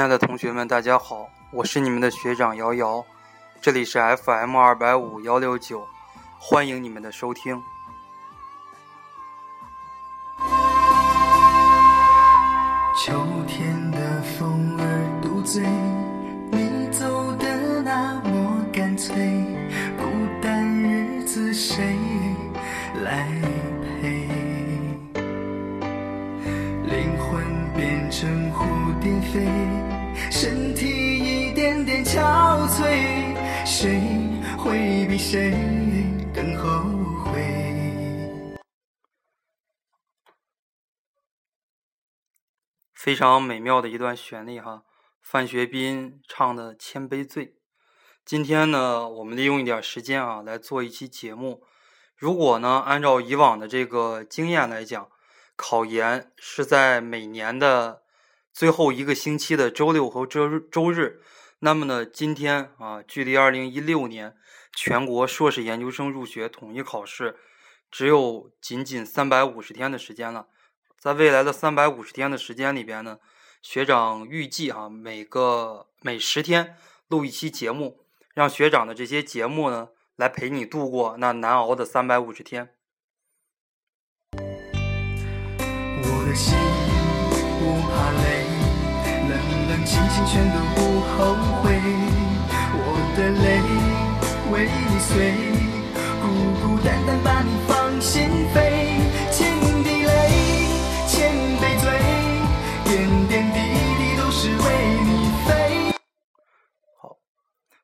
亲爱的同学们，大家好，我是你们的学长瑶瑶，这里是 FM 二百五幺六九，欢迎你们的收听。秋天的风儿独醉，谁更后悔？非常美妙的一段旋律哈，范学斌唱的《千杯醉》。今天呢，我们利用一点时间啊，来做一期节目。如果呢，按照以往的这个经验来讲，考研是在每年的最后一个星期的周六和周周日。那么呢，今天啊，距离二零一六年全国硕士研究生入学统一考试只有仅仅三百五十天的时间了。在未来的三百五十天的时间里边呢，学长预计哈、每个每十天录一期节目，让学长的这些节目呢来陪你度过那难熬的三百五十天。我的心不怕累，全都不后悔。我的泪为你碎，孤孤单单把你放心扉。千滴泪，千杯醉，点点滴滴都是为你飞。好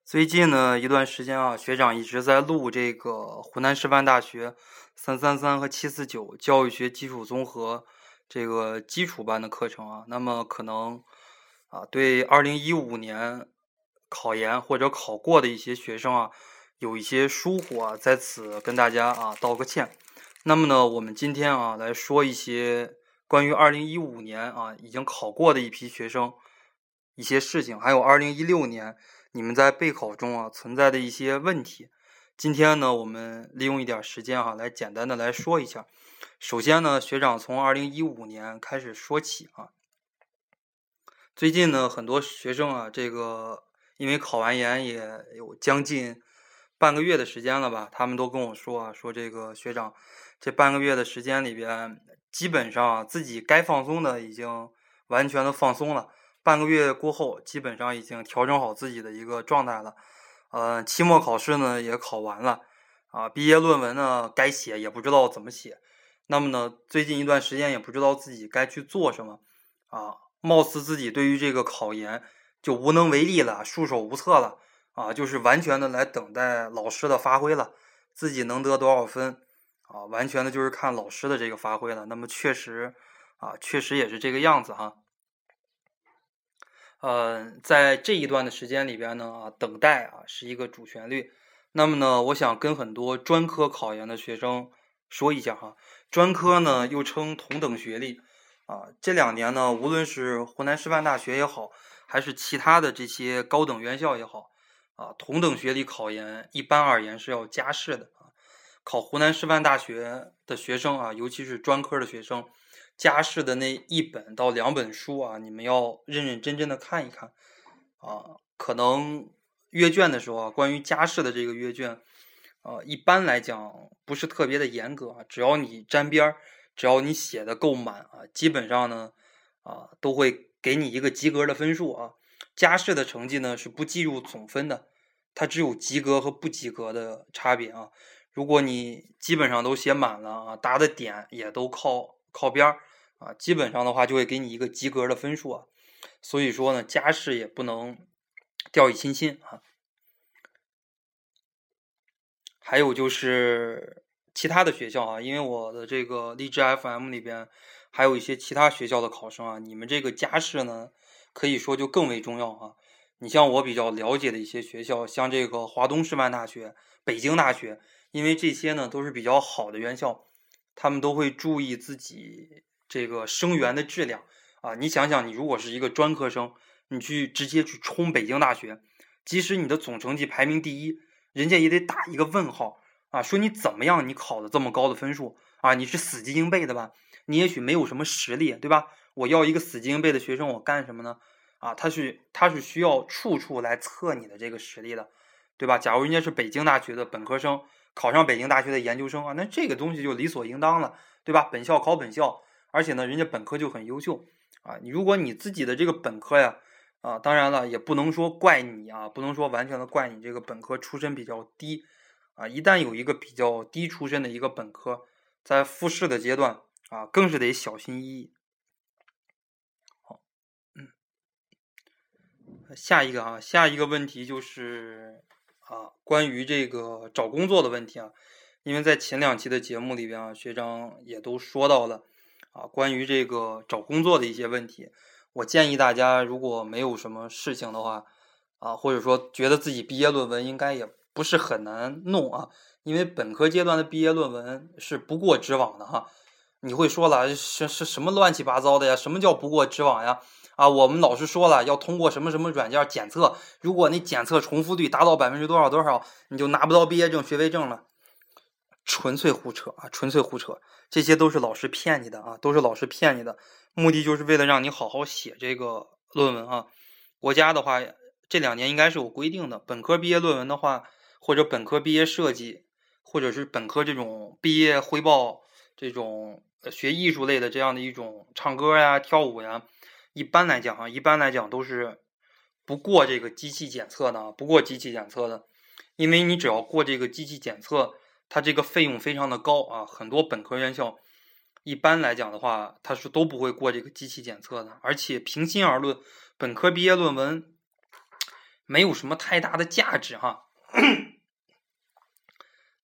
最近呢一段时间啊，学长一直在录这个湖南师范大学三三三和七四九教育学基础综合这个基础班的课程啊。那么可能啊，对二零一五年考研或者考过的一些学生啊，有一些疏忽啊，在此跟大家啊道个歉。那么呢，我们今天啊来说一些关于二零一五年啊已经考过的一批学生一些事情，还有二零一六年。你们在备考中啊存在的一些问题，今天呢，我们利用一点时间哈、来简单的来说一下。首先呢，学长从二零一五年开始说起啊。最近呢，很多学生啊，这个因为考完研也有将近半个月的时间了吧，他们都跟我说啊，说这个学长这半个月的时间里边，基本上自己该放松的已经完全的放松了。半个月过后，基本上已经调整好自己的一个状态了。呃，期末考试呢也考完了，啊，毕业论文呢该写也不知道怎么写。那么呢，最近一段时间也不知道自己该去做什么，啊，貌似自己对于这个考研就无能为力了，束手无策了，啊，就是完全的来等待老师的发挥了，自己能得多少分，啊，完全的就是看老师的这个发挥了。那么确实，啊，确实也是这个样子哈。呃，在这一段的时间里边呢，啊，等待啊是一个主旋律。那么呢，我想跟很多专科考研的学生说一下哈，专科呢又称同等学历啊。这两年呢，无论是湖南师范大学也好，还是其他的这些高等院校也好，啊，同等学历考研一般而言是要加试的啊。考湖南师范大学的学生啊，尤其是专科的学生。加试的那一本到两本书啊，你们要认认真真的看一看啊。可能阅卷的时候啊，关于加试的这个阅卷，呃，一般来讲不是特别的严格啊。只要你沾边儿，只要你写的够满啊，基本上呢啊都会给你一个及格的分数啊。加试的成绩呢是不计入总分的，它只有及格和不及格的差别啊。如果你基本上都写满了啊，答的点也都靠靠边儿。啊，基本上的话就会给你一个及格的分数啊，所以说呢，加试也不能掉以轻心啊。还有就是其他的学校啊，因为我的这个荔枝 FM 里边还有一些其他学校的考生啊，你们这个加试呢，可以说就更为重要啊。你像我比较了解的一些学校，像这个华东师范大学、北京大学，因为这些呢都是比较好的院校，他们都会注意自己。这个生源的质量啊，你想想，你如果是一个专科生，你去直接去冲北京大学，即使你的总成绩排名第一，人家也得打一个问号啊，说你怎么样，你考的这么高的分数啊？你是死记硬背的吧？你也许没有什么实力，对吧？我要一个死记硬背的学生，我干什么呢？啊，他是他是需要处处来测你的这个实力的，对吧？假如人家是北京大学的本科生考上北京大学的研究生啊，那这个东西就理所应当了，对吧？本校考本校，而且呢，人家本科就很优秀啊。你如果你自己的这个本科呀，啊，当然了，也不能说怪你啊，不能说完全的怪你这个本科出身比较低啊。一旦有一个比较低出身的一个本科，在复试的阶段啊，更是得小心翼翼。好，嗯下一个啊，下一个问题就是啊，关于这个找工作的问题啊，因为在前两期的节目里边啊，学长也都说到了啊，关于这个找工作的一些问题。我建议大家，如果没有什么事情的话啊，或者说觉得自己毕业论文应该也不是很难弄啊，因为本科阶段的毕业论文是不过知网的哈。你会说了，是是什么乱七八糟的呀？什么叫不过知网呀？啊，我们老师说了，要通过什么什么软件检测，如果你检测重复率达到百分之多少多少，你就拿不到毕业证、学位证了。纯粹胡扯啊！纯粹胡扯，这些都是老师骗你的啊，都是老师骗你的，目的就是为了让你好好写这个论文啊。国家的话，这两年应该是有规定的，本科毕业论文的话，或者本科毕业设计，或者是本科这种毕业汇报这种学艺术类的这样的一种唱歌呀、跳舞呀。一般来讲啊，一般来讲都是不过这个机器检测的，不过机器检测的，因为你只要过这个机器检测，它这个费用非常的高啊。很多本科院校一般来讲的话，它是都不会过这个机器检测的。而且平心而论，本科毕业论文没有什么太大的价值哈。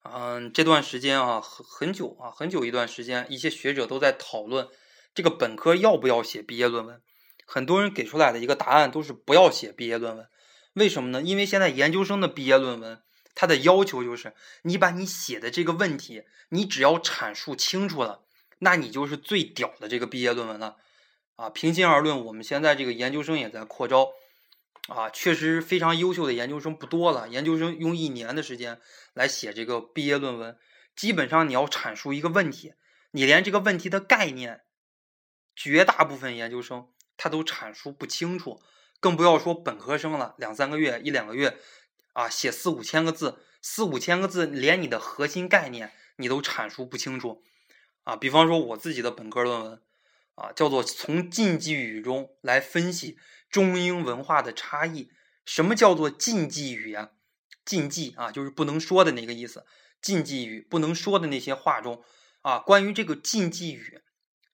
嗯，这段时间啊，很很久啊，很久一段时间，一些学者都在讨论这个本科要不要写毕业论文。很多人给出来的一个答案都是不要写毕业论文，为什么呢？因为现在研究生的毕业论文，它的要求就是你把你写的这个问题，你只要阐述清楚了，那你就是最屌的这个毕业论文了。啊，平心而论，我们现在这个研究生也在扩招，啊，确实非常优秀的研究生不多了。研究生用一年的时间来写这个毕业论文，基本上你要阐述一个问题，你连这个问题的概念，绝大部分研究生。他都阐述不清楚，更不要说本科生了，两三个月、一两个月，啊，写四五千个字，四五千个字，连你的核心概念你都阐述不清楚，啊，比方说我自己的本科论文，啊，叫做从禁忌语中来分析中英文化的差异。什么叫做禁忌语呀？禁忌啊，就是不能说的那个意思。禁忌语，不能说的那些话中，啊，关于这个禁忌语。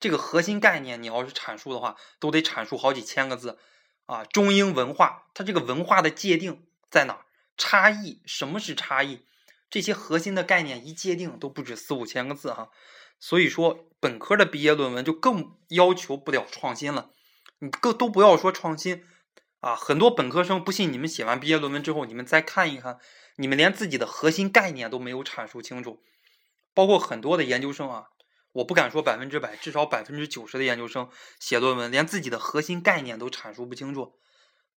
这个核心概念，你要是阐述的话，都得阐述好几千个字，啊，中英文化，它这个文化的界定在哪？差异，什么是差异？这些核心的概念一界定，都不止四五千个字哈。所以说，本科的毕业论文就更要求不了创新了。你更都不要说创新，啊，很多本科生不信你们写完毕业论文之后，你们再看一看，你们连自己的核心概念都没有阐述清楚，包括很多的研究生啊。我不敢说百分之百，至少百分之九十的研究生写论文连自己的核心概念都阐述不清楚，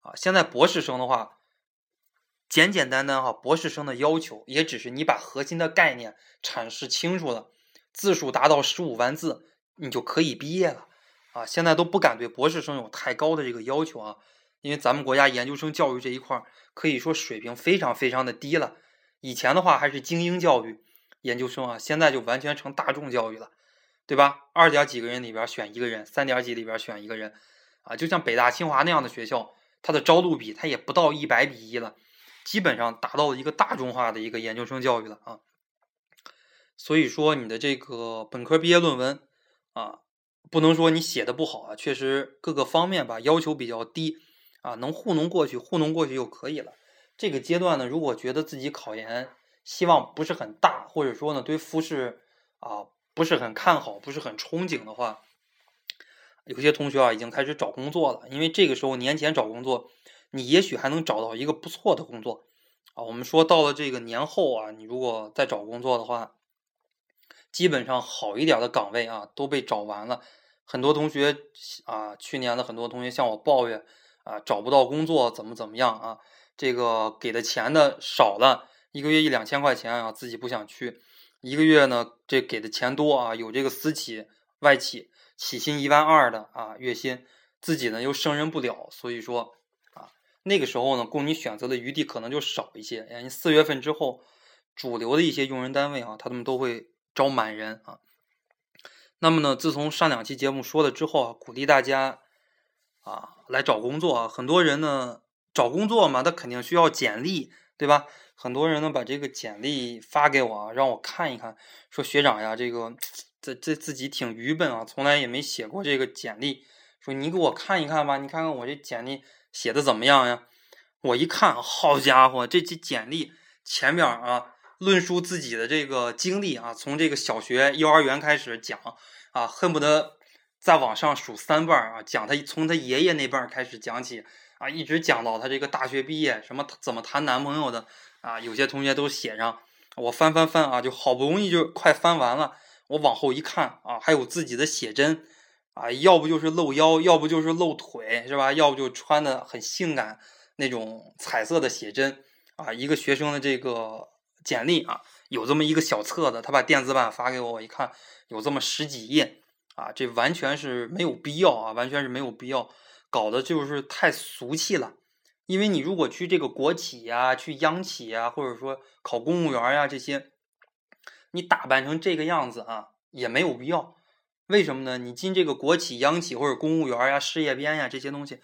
啊，现在博士生的话，简简单单哈，博士生的要求也只是你把核心的概念阐释清楚了，字数达到十五万字，你就可以毕业了，啊，现在都不敢对博士生有太高的这个要求啊，因为咱们国家研究生教育这一块可以说水平非常非常的低了，以前的话还是精英教育，研究生啊，现在就完全成大众教育了。对吧？二点几个人里边选一个人，三点几里边选一个人，啊，就像北大清华那样的学校，它的招录比它也不到一百比一了，基本上达到了一个大众化的一个研究生教育了啊。所以说你的这个本科毕业论文啊，不能说你写的不好啊，确实各个方面吧要求比较低啊，能糊弄过去，糊弄过去就可以了。这个阶段呢，如果觉得自己考研希望不是很大，或者说呢对复试啊。不是很看好，不是很憧憬的话，有些同学啊已经开始找工作了。因为这个时候年前找工作，你也许还能找到一个不错的工作啊。我们说到了这个年后啊，你如果再找工作的话，基本上好一点的岗位啊都被找完了。很多同学啊，去年的很多同学向我抱怨啊，找不到工作，怎么怎么样啊？这个给的钱的少了，一个月一两千块钱啊，自己不想去。一个月呢，这给的钱多啊，有这个私企、外企起薪一万二的啊，月薪自己呢又胜任不了，所以说啊，那个时候呢，供你选择的余地可能就少一些。你四月份之后，主流的一些用人单位啊，他们都会招满人啊。那么呢，自从上两期节目说了之后啊，鼓励大家啊来找工作啊，很多人呢找工作嘛，他肯定需要简历，对吧？很多人呢把这个简历发给我啊，让我看一看，说学长呀，这个这这自己挺愚笨啊，从来也没写过这个简历，说你给我看一看吧，你看看我这简历写的怎么样呀？我一看，好家伙，这这简历前面啊。论述自己的这个经历啊，从这个小学、幼儿园开始讲啊，恨不得再往上数三辈儿啊，讲他从他爷爷那辈儿开始讲起啊，一直讲到他这个大学毕业，什么怎么谈男朋友的啊，有些同学都写上。我翻翻翻啊，就好不容易就快翻完了，我往后一看啊，还有自己的写真啊，要不就是露腰，要不就是露腿，是吧？要不就穿的很性感那种彩色的写真啊，一个学生的这个。简历啊，有这么一个小册子，他把电子版发给我，我一看有这么十几页啊，这完全是没有必要啊，完全是没有必要，搞的就是太俗气了。因为你如果去这个国企呀、去央企呀，或者说考公务员呀这些，你打扮成这个样子啊，也没有必要。为什么呢？你进这个国企、央企或者公务员呀、事业编呀这些东西，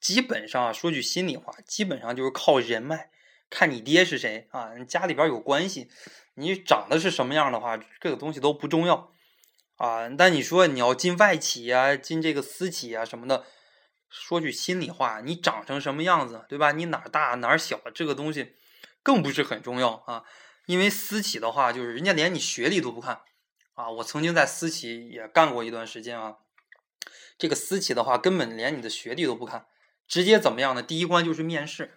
基本上说句心里话，基本上就是靠人脉。看你爹是谁啊？家里边有关系，你长得是什么样的话，这个东西都不重要啊。但你说你要进外企呀，进这个私企啊什么的，说句心里话，你长成什么样子，对吧？你哪儿大哪儿小，这个东西更不是很重要啊。因为私企的话，就是人家连你学历都不看啊。我曾经在私企也干过一段时间啊，这个私企的话，根本连你的学历都不看，直接怎么样呢？第一关就是面试。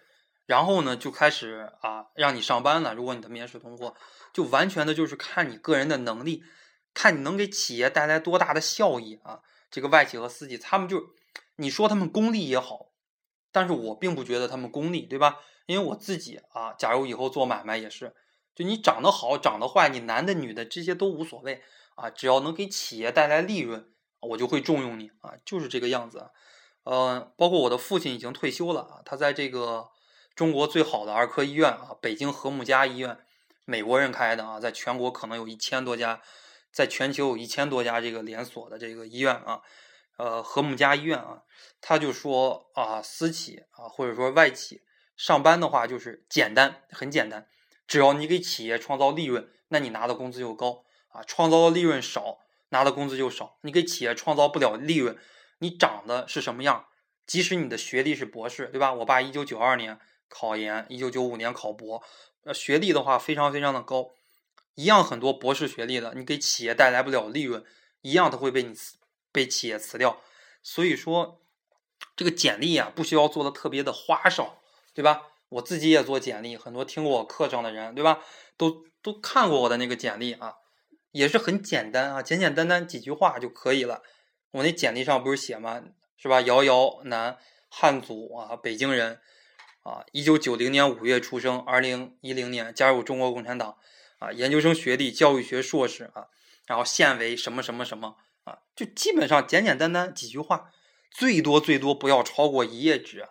然后呢，就开始啊，让你上班了。如果你的面试通过，就完全的就是看你个人的能力，看你能给企业带来多大的效益啊。这个外企和私企，他们就你说他们功利也好，但是我并不觉得他们功利，对吧？因为我自己啊，假如以后做买卖也是，就你长得好，长得坏，你男的女的这些都无所谓啊，只要能给企业带来利润，我就会重用你啊，就是这个样子。呃，包括我的父亲已经退休了啊，他在这个。中国最好的儿科医院啊，北京和睦家医院，美国人开的啊，在全国可能有一千多家，在全球有一千多家这个连锁的这个医院啊，呃，和睦家医院啊，他就说啊，私企啊，或者说外企上班的话就是简单，很简单，只要你给企业创造利润，那你拿的工资就高啊，创造的利润少，拿的工资就少。你给企业创造不了利润，你长得是什么样，即使你的学历是博士，对吧？我爸一九九二年。考研，一九九五年考博，呃，学历的话非常非常的高，一样很多博士学历的，你给企业带来不了利润，一样都会被你辞被企业辞掉。所以说，这个简历啊，不需要做的特别的花哨，对吧？我自己也做简历，很多听过我课程的人，对吧？都都看过我的那个简历啊，也是很简单啊，简简单单几句话就可以了。我那简历上不是写吗？是吧？瑶瑶，男，汉族啊，北京人。啊，一九九零年五月出生，二零一零年加入中国共产党，啊，研究生学历，教育学硕士啊，然后现为什么什么什么啊，就基本上简简单单几句话，最多最多不要超过一页纸，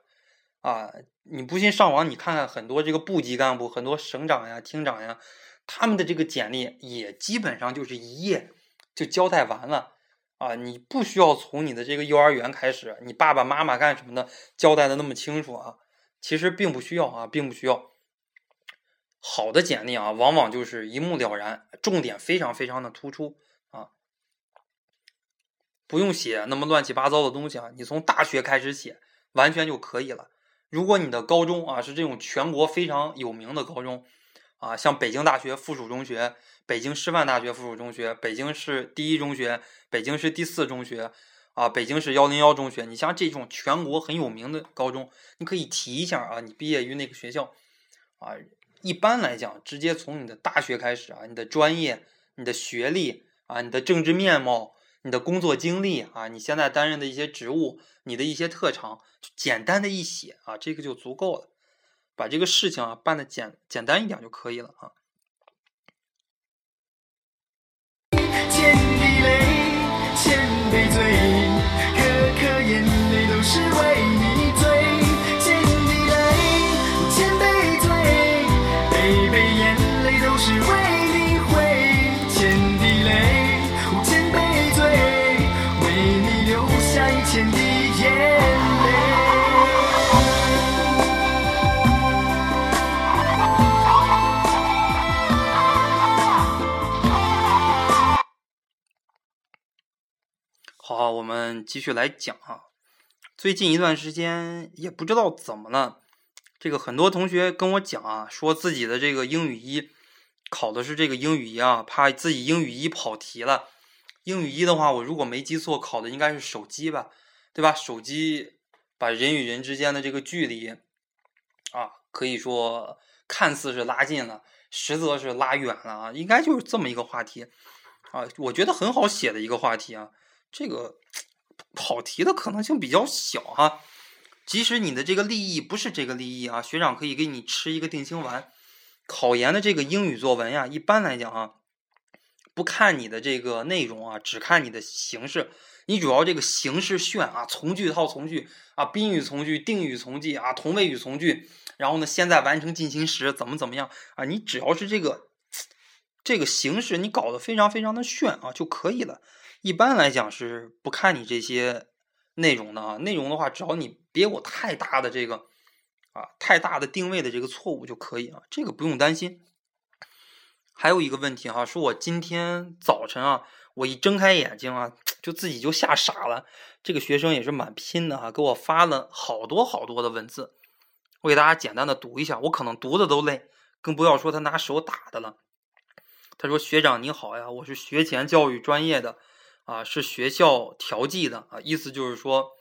啊，你不信上网你看看很多这个部级干部，很多省长呀、厅长呀，他们的这个简历也基本上就是一页就交代完了，啊，你不需要从你的这个幼儿园开始，你爸爸妈妈干什么的交代的那么清楚啊。其实并不需要啊，并不需要。好的简历啊，往往就是一目了然，重点非常非常的突出啊，不用写那么乱七八糟的东西啊。你从大学开始写，完全就可以了。如果你的高中啊是这种全国非常有名的高中啊，像北京大学附属中学、北京师范大学附属中学、北京市第一中学、北京市第四中学。啊，北京市幺零幺中学，你像这种全国很有名的高中，你可以提一下啊，你毕业于那个学校，啊，一般来讲，直接从你的大学开始啊，你的专业、你的学历啊、你的政治面貌、你的工作经历啊，你现在担任的一些职务、你的一些特长，简单的一写啊，这个就足够了，把这个事情啊办的简简单一点就可以了啊。千滴泪，千杯醉。是为你醉千滴泪千杯醉杯杯眼泪都是为你挥千滴泪千杯醉为你流下一千滴眼泪。好好我们继续来讲哈最近一段时间也不知道怎么了，这个很多同学跟我讲啊，说自己的这个英语一考的是这个英语一啊，怕自己英语一跑题了。英语一的话，我如果没记错，考的应该是手机吧，对吧？手机把人与人之间的这个距离啊，可以说看似是拉近了，实则是拉远了啊，应该就是这么一个话题啊。我觉得很好写的一个话题啊，这个。跑题的可能性比较小哈，即使你的这个立意不是这个立意啊，学长可以给你吃一个定心丸。考研的这个英语作文呀，一般来讲啊，不看你的这个内容啊，只看你的形式。你主要这个形式炫啊，从句套从句啊，宾语从句、定语从句啊，同位语从句，然后呢，现在完成进行时怎么怎么样啊？你只要是这个这个形式，你搞得非常非常的炫啊就可以了。一般来讲是不看你这些内容的啊，内容的话，只要你别有太大的这个啊太大的定位的这个错误就可以啊，这个不用担心。还有一个问题哈，说我今天早晨啊，我一睁开眼睛啊，就自己就吓傻了。这个学生也是蛮拼的哈，给我发了好多好多的文字，我给大家简单的读一下，我可能读的都累，更不要说他拿手打的了。他说：“学长你好呀，我是学前教育专业的。”啊，是学校调剂的啊，意思就是说，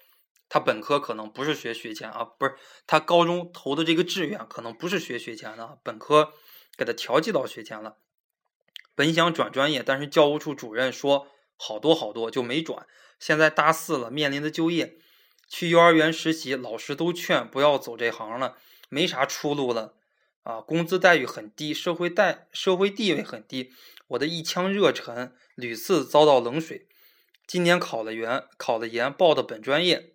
他本科可能不是学学前啊，不是他高中投的这个志愿可能不是学学前的，本科给他调剂到学前了。本想转专业，但是教务处主任说好多好多就没转。现在大四了，面临的就业，去幼儿园实习，老师都劝不要走这行了，没啥出路了啊，工资待遇很低，社会待社会地位很低，我的一腔热忱屡次遭到冷水。今年考了研，考了研，报的本专业，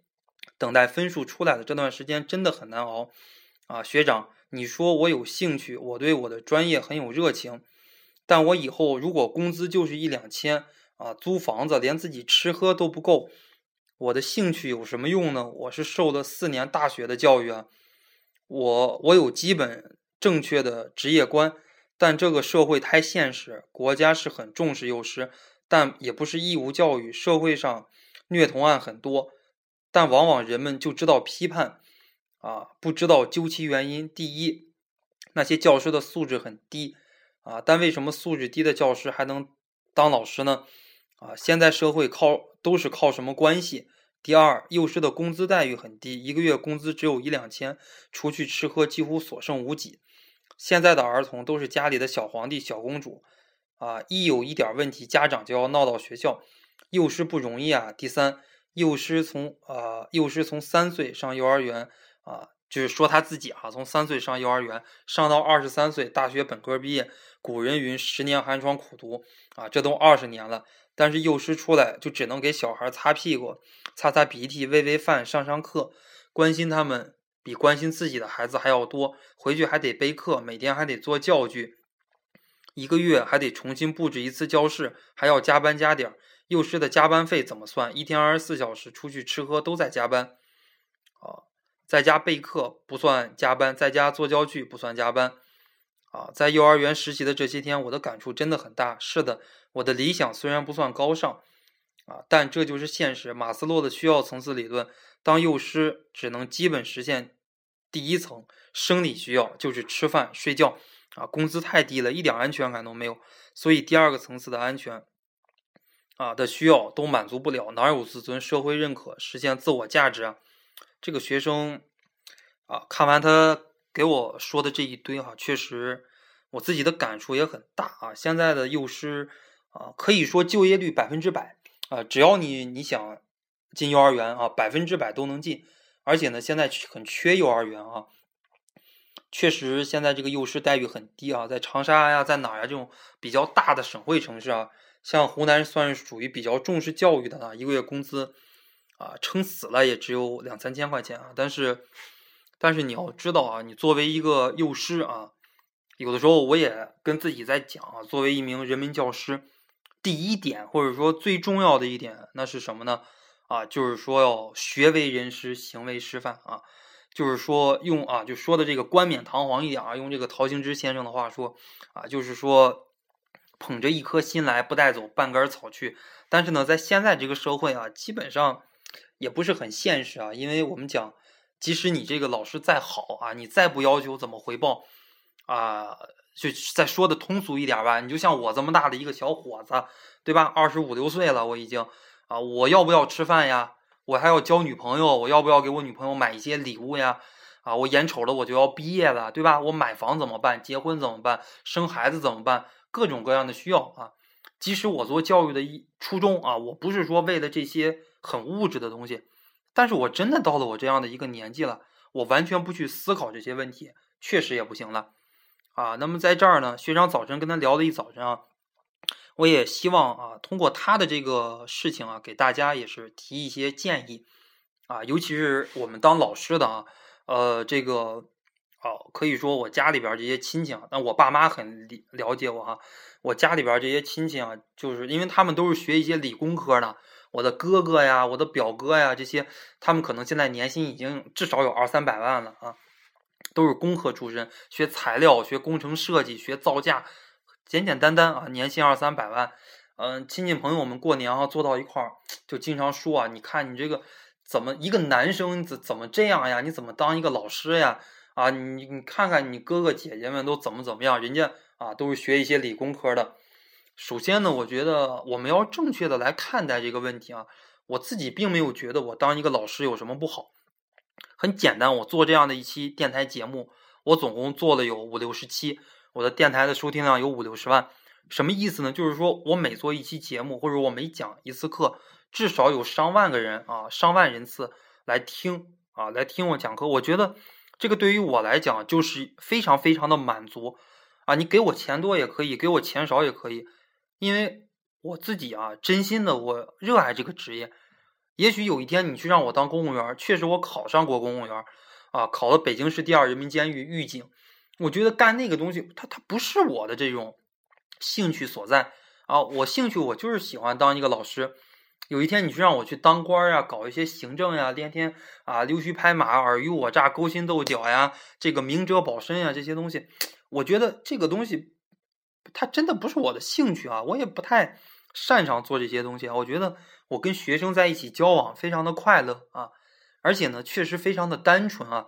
等待分数出来的这段时间真的很难熬啊！学长，你说我有兴趣，我对我的专业很有热情，但我以后如果工资就是一两千啊，租房子连自己吃喝都不够，我的兴趣有什么用呢？我是受了四年大学的教育啊，我我有基本正确的职业观，但这个社会太现实，国家是很重视幼师。但也不是义务教育，社会上虐童案很多，但往往人们就知道批判，啊，不知道究其原因。第一，那些教师的素质很低，啊，但为什么素质低的教师还能当老师呢？啊，现在社会靠都是靠什么关系？第二，幼师的工资待遇很低，一个月工资只有一两千，除去吃喝几乎所剩无几。现在的儿童都是家里的小皇帝、小公主。啊，一有一点问题，家长就要闹到学校，幼师不容易啊。第三，幼师从啊，幼师从三岁上幼儿园啊，就是说他自己啊，从三岁上幼儿园，上到二十三岁大学本科毕业。古人云：“十年寒窗苦读。”啊，这都二十年了，但是幼师出来就只能给小孩擦屁股、擦擦鼻涕、喂喂饭、上上课，关心他们比关心自己的孩子还要多。回去还得备课，每天还得做教具。一个月还得重新布置一次教室，还要加班加点幼师的加班费怎么算？一天二十四小时出去吃喝都在加班，啊，在家备课不算加班，在家做教具不算加班，啊，在幼儿园实习的这些天，我的感触真的很大。是的，我的理想虽然不算高尚，啊，但这就是现实。马斯洛的需要层次理论，当幼师只能基本实现第一层生理需要，就是吃饭睡觉。啊，工资太低了，一点安全感都没有，所以第二个层次的安全啊的需要都满足不了，哪有自尊、社会认可、实现自我价值啊？这个学生啊，看完他给我说的这一堆哈，确实我自己的感触也很大啊。现在的幼师啊，可以说就业率百分之百啊，只要你你想进幼儿园啊，百分之百都能进，而且呢，现在很缺幼儿园啊。确实，现在这个幼师待遇很低啊，在长沙呀，在哪儿呀这种比较大的省会城市啊，像湖南算是属于比较重视教育的啊，一个月工资啊，撑死了也只有两三千块钱啊。但是，但是你要知道啊，你作为一个幼师啊，有的时候我也跟自己在讲啊，作为一名人民教师，第一点或者说最重要的一点，那是什么呢？啊，就是说要学为人师，行为示范啊。就是说，用啊，就说的这个冠冕堂皇一点啊，用这个陶行知先生的话说，啊，就是说，捧着一颗心来，不带走半根草去。但是呢，在现在这个社会啊，基本上也不是很现实啊，因为我们讲，即使你这个老师再好啊，你再不要求怎么回报啊，就再说的通俗一点吧，你就像我这么大的一个小伙子，对吧？二十五六岁了，我已经啊，我要不要吃饭呀？我还要交女朋友，我要不要给我女朋友买一些礼物呀？啊，我眼瞅着我就要毕业了，对吧？我买房怎么办？结婚怎么办？生孩子怎么办？各种各样的需要啊。即使我做教育的一初衷啊，我不是说为了这些很物质的东西，但是我真的到了我这样的一个年纪了，我完全不去思考这些问题，确实也不行了啊。那么在这儿呢，学长早晨跟他聊了一早晨啊，我也希望啊，通过他的这个事情啊，给大家也是提一些建议啊，尤其是我们当老师的啊。呃，这个哦，可以说我家里边这些亲戚啊，但我爸妈很了解我哈。我家里边这些亲戚啊，就是因为他们都是学一些理工科的，我的哥哥呀，我的表哥呀，这些他们可能现在年薪已经至少有二三百万了啊，都是工科出身，学材料、学工程设计、学造价，简简单单啊，年薪二三百万。嗯，亲戚朋友们过年啊坐到一块儿，就经常说啊，你看你这个。怎么一个男生怎怎么这样呀？你怎么当一个老师呀？啊，你你看看你哥哥姐姐们都怎么怎么样？人家啊都是学一些理工科的。首先呢，我觉得我们要正确的来看待这个问题啊。我自己并没有觉得我当一个老师有什么不好。很简单，我做这样的一期电台节目，我总共做了有五六十期，我的电台的收听量有五六十万。什么意思呢？就是说我每做一期节目，或者我每讲一次课。至少有上万个人啊，上万人次来听啊，来听我讲课。我觉得这个对于我来讲就是非常非常的满足啊。你给我钱多也可以，给我钱少也可以，因为我自己啊，真心的我热爱这个职业。也许有一天你去让我当公务员，确实我考上过公务员啊，考了北京市第二人民监狱狱警。我觉得干那个东西，它它不是我的这种兴趣所在啊。我兴趣我就是喜欢当一个老师。有一天你去让我去当官啊，搞一些行政呀，天天啊溜须拍马、尔虞我诈、勾心斗角呀，这个明哲保身呀，这些东西，我觉得这个东西，它真的不是我的兴趣啊，我也不太擅长做这些东西啊。我觉得我跟学生在一起交往非常的快乐啊，而且呢，确实非常的单纯啊，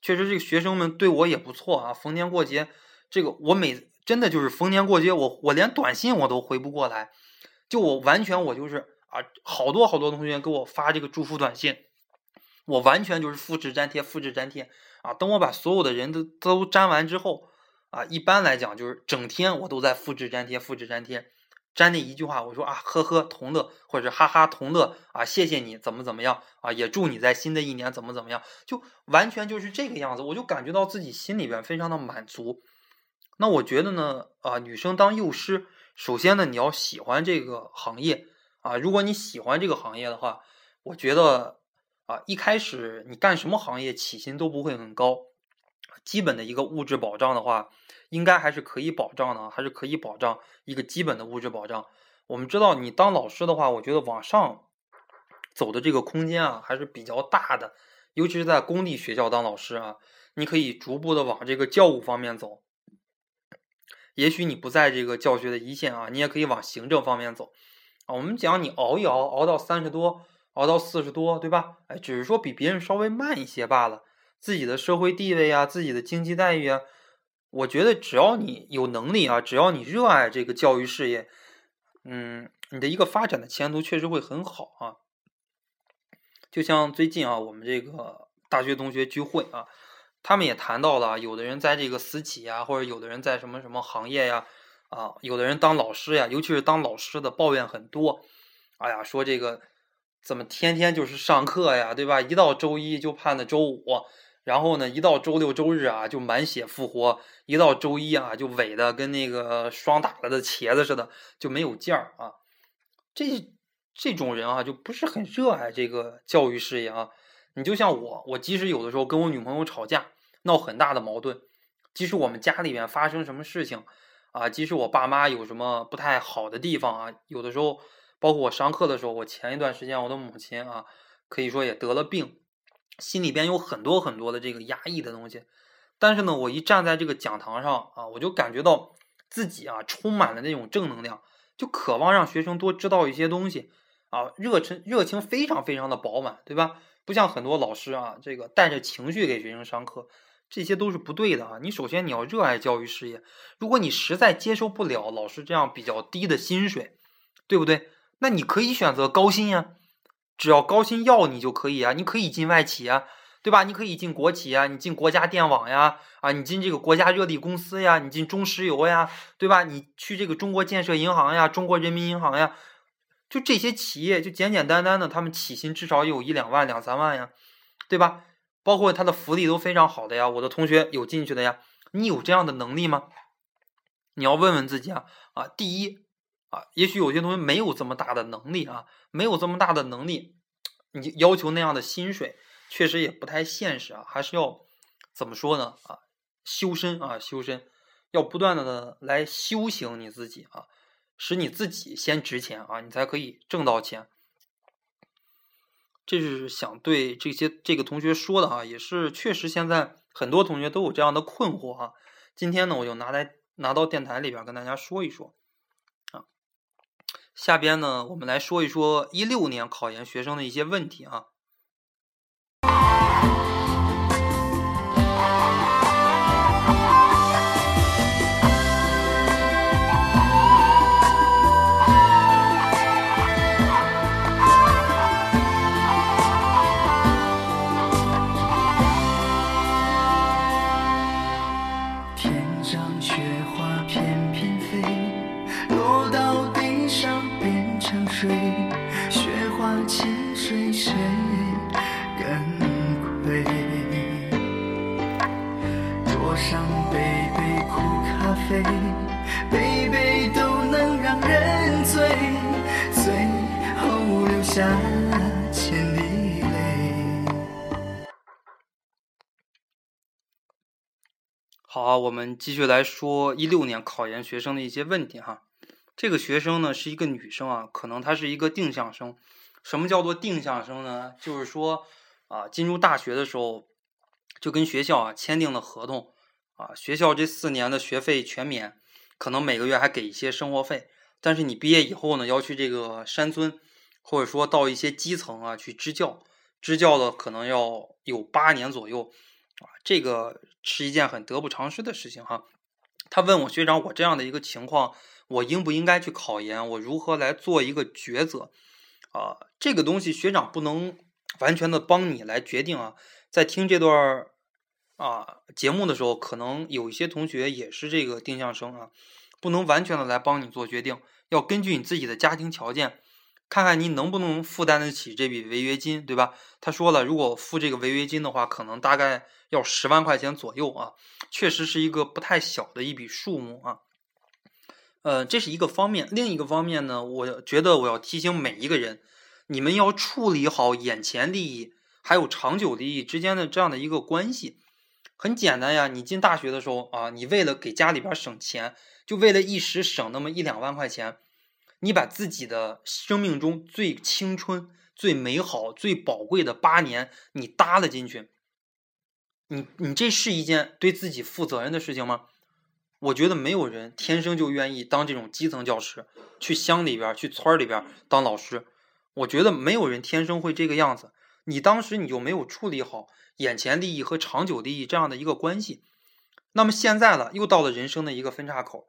确实这个学生们对我也不错啊。逢年过节，这个我每真的就是逢年过节，我我连短信我都回不过来，就我完全我就是。啊，好多好多同学给我发这个祝福短信，我完全就是复制粘贴，复制粘贴啊！等我把所有的人都都粘完之后，啊，一般来讲就是整天我都在复制粘贴，复制粘贴，粘那一句话，我说啊，呵呵同乐，或者哈哈同乐啊，谢谢你怎么怎么样啊，也祝你在新的一年怎么怎么样，就完全就是这个样子，我就感觉到自己心里边非常的满足。那我觉得呢，啊，女生当幼师，首先呢，你要喜欢这个行业。啊，如果你喜欢这个行业的话，我觉得啊，一开始你干什么行业起薪都不会很高，基本的一个物质保障的话，应该还是可以保障的，还是可以保障一个基本的物质保障。我们知道，你当老师的话，我觉得往上走的这个空间啊，还是比较大的，尤其是在公立学校当老师啊，你可以逐步的往这个教务方面走。也许你不在这个教学的一线啊，你也可以往行政方面走啊。我们讲你熬一熬，熬到三十多，熬到四十多，对吧？哎，只是说比别人稍微慢一些罢了。自己的社会地位啊，自己的经济待遇啊，我觉得只要你有能力啊，只要你热爱这个教育事业，嗯，你的一个发展的前途确实会很好啊。就像最近啊，我们这个大学同学聚会啊，他们也谈到了，有的人在这个私企呀，或者有的人在什么什么行业呀。啊，有的人当老师呀，尤其是当老师的抱怨很多。哎呀，说这个怎么天天就是上课呀，对吧？一到周一就盼着周五，然后呢，一到周六周日啊就满血复活，一到周一啊就萎的跟那个霜打了的茄子似的，就没有劲儿啊。这这种人啊，就不是很热爱这个教育事业啊。你就像我，我即使有的时候跟我女朋友吵架，闹很大的矛盾，即使我们家里面发生什么事情。啊，即使我爸妈有什么不太好的地方啊，有的时候，包括我上课的时候，我前一段时间我的母亲啊，可以说也得了病，心里边有很多很多的这个压抑的东西。但是呢，我一站在这个讲堂上啊，我就感觉到自己啊充满了那种正能量，就渴望让学生多知道一些东西啊，热忱热情非常非常的饱满，对吧？不像很多老师啊，这个带着情绪给学生上课，这些都是不对的啊。你首先你要热爱教育事业，如果你实在接受不了老师这样比较低的薪水，对不对？那你可以选择高薪呀，只要高薪要你就可以啊，你可以进外企啊。对吧？你可以进国企呀，你进国家电网呀，啊，你进这个国家热力公司呀，你进中石油呀，对吧？你去这个中国建设银行呀，中国人民银行呀，就这些企业，就简简单单的，他们起薪至少有一两万、两三万呀，对吧？包括他的福利都非常好的呀。我的同学有进去的呀，你有这样的能力吗？你要问问自己啊啊！第一啊，也许有些同学没有这么大的能力啊，没有这么大的能力，你要求那样的薪水。确实也不太现实啊，还是要怎么说呢？啊，修身啊，修身，要不断的来修行你自己啊，使你自己先值钱啊，你才可以挣到钱。这是想对这些这个同学说的啊，也是确实现在很多同学都有这样的困惑啊。今天呢，我就拿来拿到电台里边跟大家说一说。下边呢，我们来说一说一六年考研学生的一些问题啊。下千滴泪。好，我们继续来说一六年考研学生的一些问题哈。这个学生呢是一个女生啊，可能她是一个定向生。什么叫做定向生呢？就是说啊，进入大学的时候就跟学校啊签订了合同。啊，学校这四年的学费全免，可能每个月还给一些生活费。但是你毕业以后呢，要去这个山村，或者说到一些基层啊去支教，支教的可能要有八年左右。啊，这个是一件很得不偿失的事情哈。他问我学长，我这样的一个情况，我应不应该去考研？我如何来做一个抉择？啊，这个东西学长不能完全的帮你来决定啊。在听这段。啊，节目的时候可能有一些同学也是这个定向生啊，不能完全的来帮你做决定，要根据你自己的家庭条件，看看你能不能负担得起这笔违约金，对吧？他说了，如果付这个违约金的话，可能大概要十万块钱左右啊，确实是一个不太小的一笔数目啊。呃，这是一个方面，另一个方面呢，我觉得我要提醒每一个人，你们要处理好眼前利益还有长久利益之间的这样的一个关系。很简单呀，你进大学的时候啊，你为了给家里边省钱，就为了一时省那么一两万块钱，你把自己的生命中最青春、最美好、最宝贵的八年你搭了进去，你你这是一件对自己负责任的事情吗？我觉得没有人天生就愿意当这种基层教师，去乡里边、去村里边当老师。我觉得没有人天生会这个样子。你当时你就没有处理好。眼前利益和长久利益这样的一个关系，那么现在了，又到了人生的一个分叉口，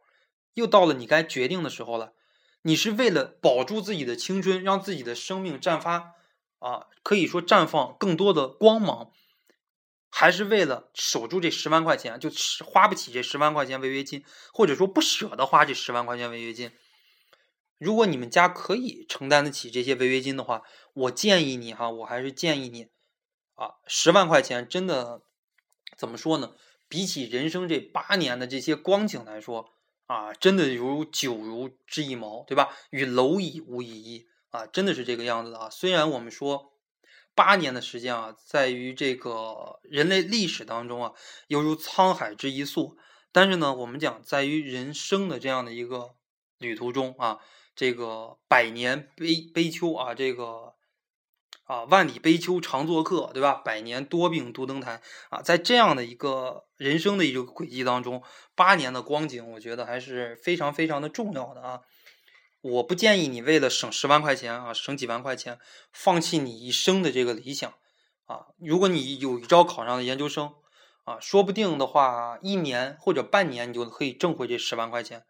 又到了你该决定的时候了。你是为了保住自己的青春，让自己的生命绽发啊，可以说绽放更多的光芒，还是为了守住这十万块钱，就花不起这十万块钱违约金，或者说不舍得花这十万块钱违约金？如果你们家可以承担得起这些违约金的话，我建议你哈，我还是建议你。啊，十万块钱真的怎么说呢？比起人生这八年的这些光景来说，啊，真的如九如之一毛，对吧？与蝼蚁无异义啊，真的是这个样子的啊。虽然我们说八年的时间啊，在于这个人类历史当中啊，犹如沧海之一粟，但是呢，我们讲在于人生的这样的一个旅途中啊，这个百年悲悲秋啊，这个。啊，万里悲秋常作客，对吧？百年多病独登台啊，在这样的一个人生的一个轨迹当中，八年的光景，我觉得还是非常非常的重要的啊。我不建议你为了省十万块钱啊，省几万块钱，放弃你一生的这个理想啊。如果你有一招考上了研究生啊，说不定的话，一年或者半年你就可以挣回这十万块钱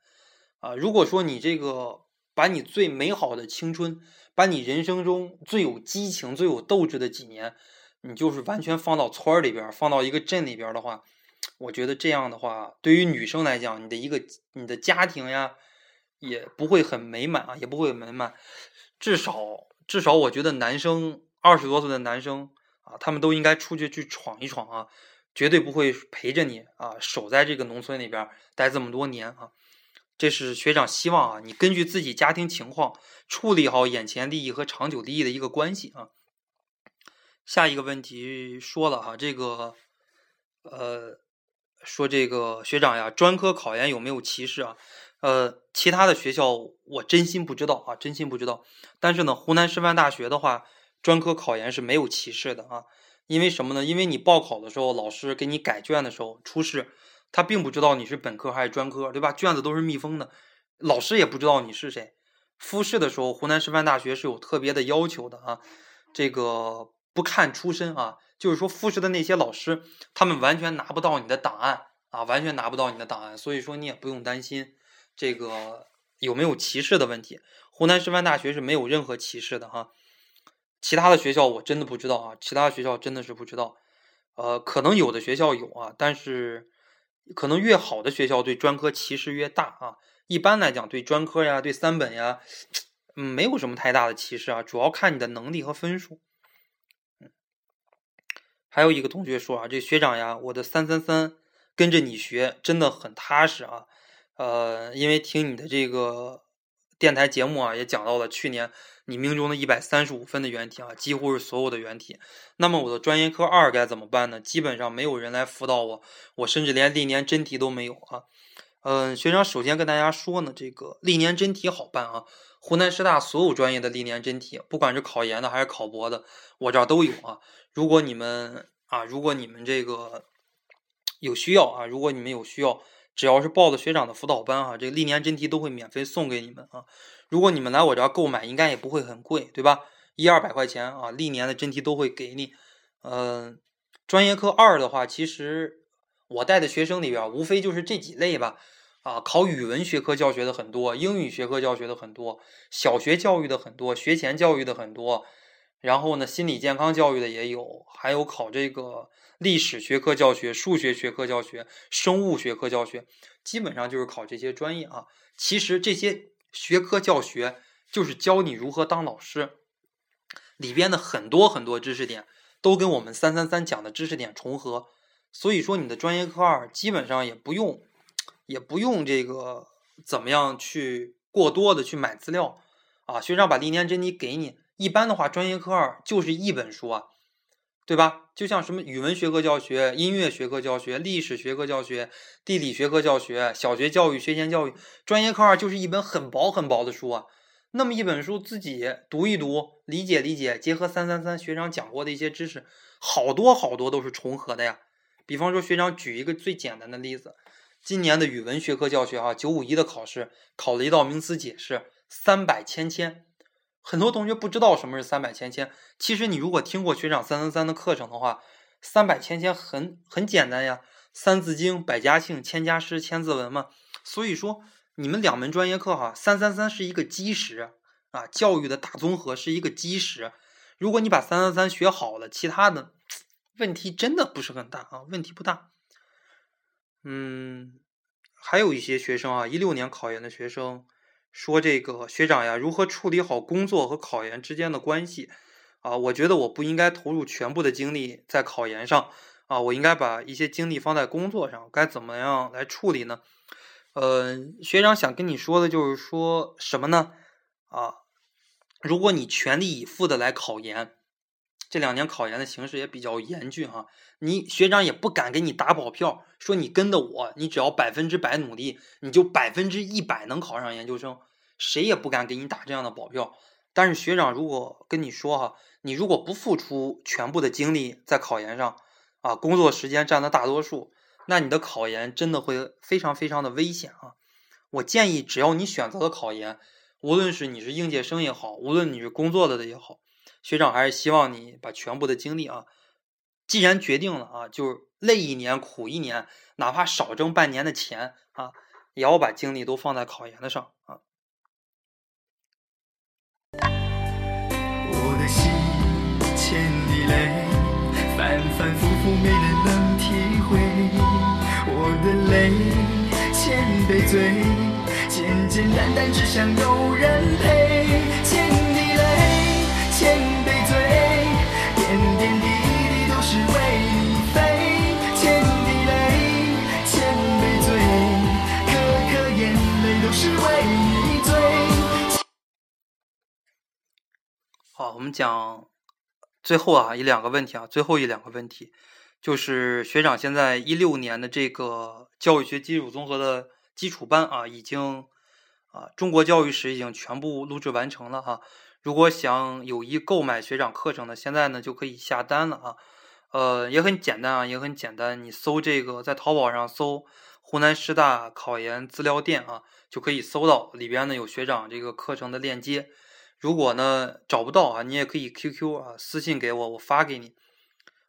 啊。如果说你这个把你最美好的青春，把你人生中最有激情、最有斗志的几年，你就是完全放到村儿里边，放到一个镇里边的话，我觉得这样的话，对于女生来讲，你的一个你的家庭呀，也不会很美满啊，也不会很美满。至少至少，我觉得男生二十多岁的男生啊，他们都应该出去去闯一闯啊，绝对不会陪着你啊，守在这个农村里边待这么多年啊。这是学长希望啊，你根据自己家庭情况处理好眼前利益和长久利益的一个关系啊。下一个问题说了哈，这个呃，说这个学长呀，专科考研有没有歧视啊？呃，其他的学校我真心不知道啊，真心不知道。但是呢，湖南师范大学的话，专科考研是没有歧视的啊。因为什么呢？因为你报考的时候，老师给你改卷的时候出示。他并不知道你是本科还是专科，对吧？卷子都是密封的，老师也不知道你是谁。复试的时候，湖南师范大学是有特别的要求的啊，这个不看出身啊，就是说复试的那些老师，他们完全拿不到你的档案啊，完全拿不到你的档案，所以说你也不用担心这个有没有歧视的问题。湖南师范大学是没有任何歧视的哈，其他的学校我真的不知道啊，其他学校真的是不知道，呃，可能有的学校有啊，但是。可能越好的学校对专科歧视越大啊，一般来讲对专科呀、对三本呀，嗯，没有什么太大的歧视啊，主要看你的能力和分数。还有一个同学说啊，这学长呀，我的三三三跟着你学真的很踏实啊，呃，因为听你的这个电台节目啊，也讲到了去年。你命中的一百三十五分的原题啊，几乎是所有的原题。那么我的专业课二该怎么办呢？基本上没有人来辅导我，我甚至连历年真题都没有啊。嗯，学长首先跟大家说呢，这个历年真题好办啊。湖南师大所有专业的历年真题，不管是考研的还是考博的，我这儿都有啊。如果你们啊，如果你们这个有需要啊，如果你们有需要，只要是报的学长的辅导班啊，这个历年真题都会免费送给你们啊。如果你们来我这儿购买，应该也不会很贵，对吧？一二百块钱啊，历年的真题都会给你。嗯，专业课二的话，其实我带的学生里边，无非就是这几类吧。啊，考语文学科教学的很多，英语学科教学的很多，小学教育的很多，学前教育的很多。然后呢，心理健康教育的也有，还有考这个历史学科教学、数学学科教学、生物学科教学，基本上就是考这些专业啊。其实这些。学科教学就是教你如何当老师，里边的很多很多知识点都跟我们三三三讲的知识点重合，所以说你的专业课二基本上也不用，也不用这个怎么样去过多的去买资料啊，学长把历年真题给你，一般的话专业课二就是一本书啊。对吧？就像什么语文学科教学、音乐学科教学、历史学科教学、地理学科教学、小学教育、学前教育，专业课二就是一本很薄很薄的书啊。那么一本书自己读一读，理解理解，结合三三三学长讲过的一些知识，好多好多都是重合的呀。比方说，学长举一个最简单的例子，今年的语文学科教学哈，九五一的考试考了一道名词解释，三百千千。很多同学不知道什么是三百千千，其实你如果听过学长三三三的课程的话，三百千千很很简单呀，三字经、百家姓、千家诗、千字文嘛。所以说你们两门专业课哈，三三三是一个基石啊，教育的大综合是一个基石。如果你把三三三学好了，其他的问题真的不是很大啊，问题不大。嗯，还有一些学生啊，一六年考研的学生。说这个学长呀，如何处理好工作和考研之间的关系啊？我觉得我不应该投入全部的精力在考研上啊，我应该把一些精力放在工作上。该怎么样来处理呢？呃，学长想跟你说的就是说什么呢？啊，如果你全力以赴的来考研，这两年考研的形势也比较严峻哈，你学长也不敢给你打保票，说你跟着我，你只要百分之百努力，你就百分之一百能考上研究生，谁也不敢给你打这样的保票。但是学长如果跟你说哈，你如果不付出全部的精力在考研上，啊，工作时间占了大多数，那你的考研真的会非常非常的危险啊！我建议，只要你选择了考研，无论是你是应届生也好，无论你是工作了的也好，学长还是希望你把全部的精力啊，既然决定了啊，就累一年苦一年，哪怕少挣半年的钱啊，也要把精力都放在考研的上啊。我的心千里泪，反反复复没人能体会。我的泪千杯醉，简简单单只想有人陪。好，我们讲最后啊一两个问题啊，最后一两个问题，就是学长现在一六年的这个教育学基础综合的基础班啊，已经啊中国教育史已经全部录制完成了哈。如果想有意购买学长课程的，现在呢就可以下单了啊。呃，也很简单啊，也很简单，你搜这个在淘宝上搜湖南师大考研资料店啊，就可以搜到里边呢有学长这个课程的链接。如果呢找不到啊，你也可以 QQ 啊私信给我，我发给你。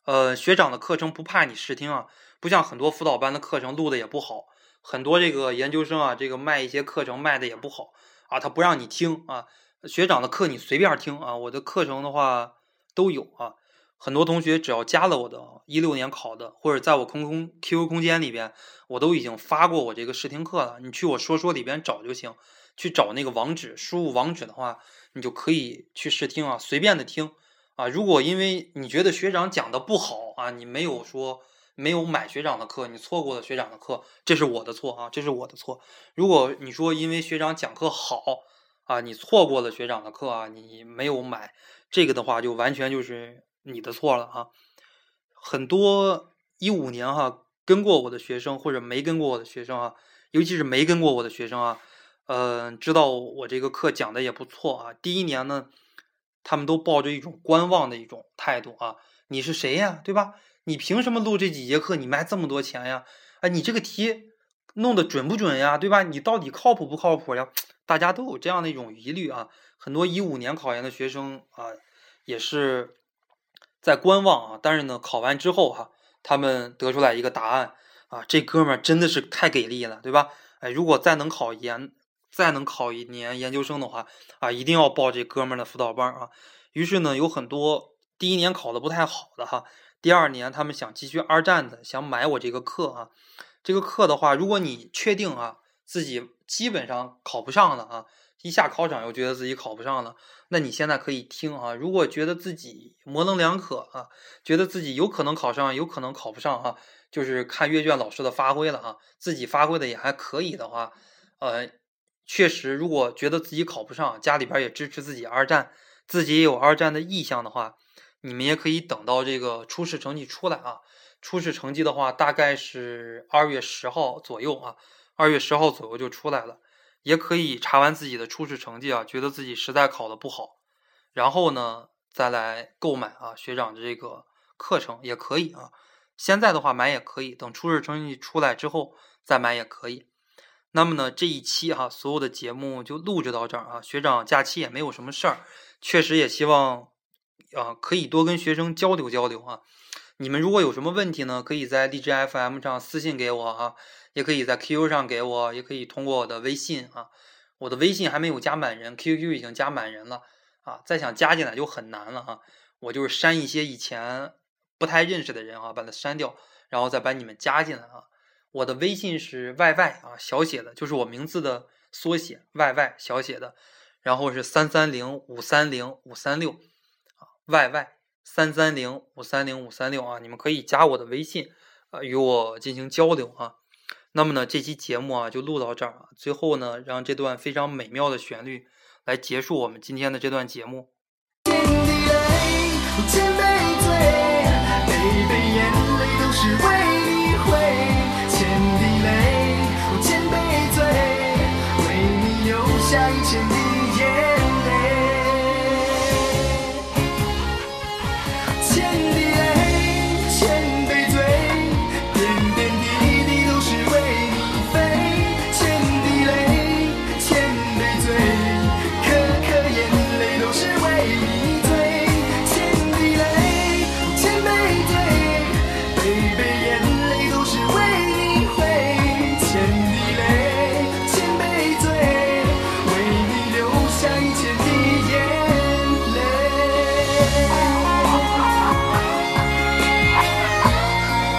呃，学长的课程不怕你试听啊，不像很多辅导班的课程录的也不好，很多这个研究生啊，这个卖一些课程卖的也不好啊，他不让你听啊。学长的课你随便听啊，我的课程的话都有啊。很多同学只要加了我的一六年考的，或者在我空空 QQ 空间里边，我都已经发过我这个试听课了，你去我说说里边找就行，去找那个网址，输入网址的话。你就可以去试听啊，随便的听啊。如果因为你觉得学长讲的不好啊，你没有说没有买学长的课，你错过了学长的课，这是我的错啊，这是我的错。如果你说因为学长讲课好啊，你错过了学长的课啊，你没有买这个的话，就完全就是你的错了啊。很多一五年哈跟过我的学生或者没跟过我的学生啊，尤其是没跟过我的学生啊。嗯，知道我这个课讲的也不错啊。第一年呢，他们都抱着一种观望的一种态度啊。你是谁呀，对吧？你凭什么录这几节课？你卖这么多钱呀？哎，你这个题弄得准不准呀？对吧？你到底靠谱不靠谱呀？大家都有这样的一种疑虑啊。很多一五年考研的学生啊，也是在观望啊。但是呢，考完之后哈，他们得出来一个答案啊，这哥们儿真的是太给力了，对吧？哎，如果再能考研。再能考一年研究生的话，啊，一定要报这哥们儿的辅导班啊。于是呢，有很多第一年考的不太好的哈，第二年他们想继续二战的，想买我这个课啊。这个课的话，如果你确定啊自己基本上考不上了啊，一下考场又觉得自己考不上了，那你现在可以听啊。如果觉得自己模棱两可啊，觉得自己有可能考上，有可能考不上啊，就是看阅卷老师的发挥了啊。自己发挥的也还可以的话，呃。确实，如果觉得自己考不上，家里边也支持自己二战，自己也有二战的意向的话，你们也可以等到这个初试成绩出来啊。初试成绩的话，大概是二月十号左右啊，二月十号左右就出来了。也可以查完自己的初试成绩啊，觉得自己实在考的不好，然后呢再来购买啊学长的这个课程也可以啊。现在的话买也可以，等初试成绩出来之后再买也可以。那么呢，这一期哈，所有的节目就录制到这儿啊。学长假期也没有什么事儿，确实也希望啊，可以多跟学生交流交流啊。你们如果有什么问题呢，可以在荔枝 FM 上私信给我啊，也可以在 QQ 上给我，也可以通过我的微信啊。我的微信还没有加满人，QQ 已经加满人了啊，再想加进来就很难了啊。我就是删一些以前不太认识的人啊，把它删掉，然后再把你们加进来啊。我的微信是 yy 啊，小写的，就是我名字的缩写 yy 小写的，然后是三三零五三零五三六啊，yy 三三零五三零五三六啊，你们可以加我的微信啊、与我进行交流啊。那么呢，这期节目啊就录到这儿啊，最后呢，让这段非常美妙的旋律来结束我们今天的这段节目。千杯醉，眼泪都是为你。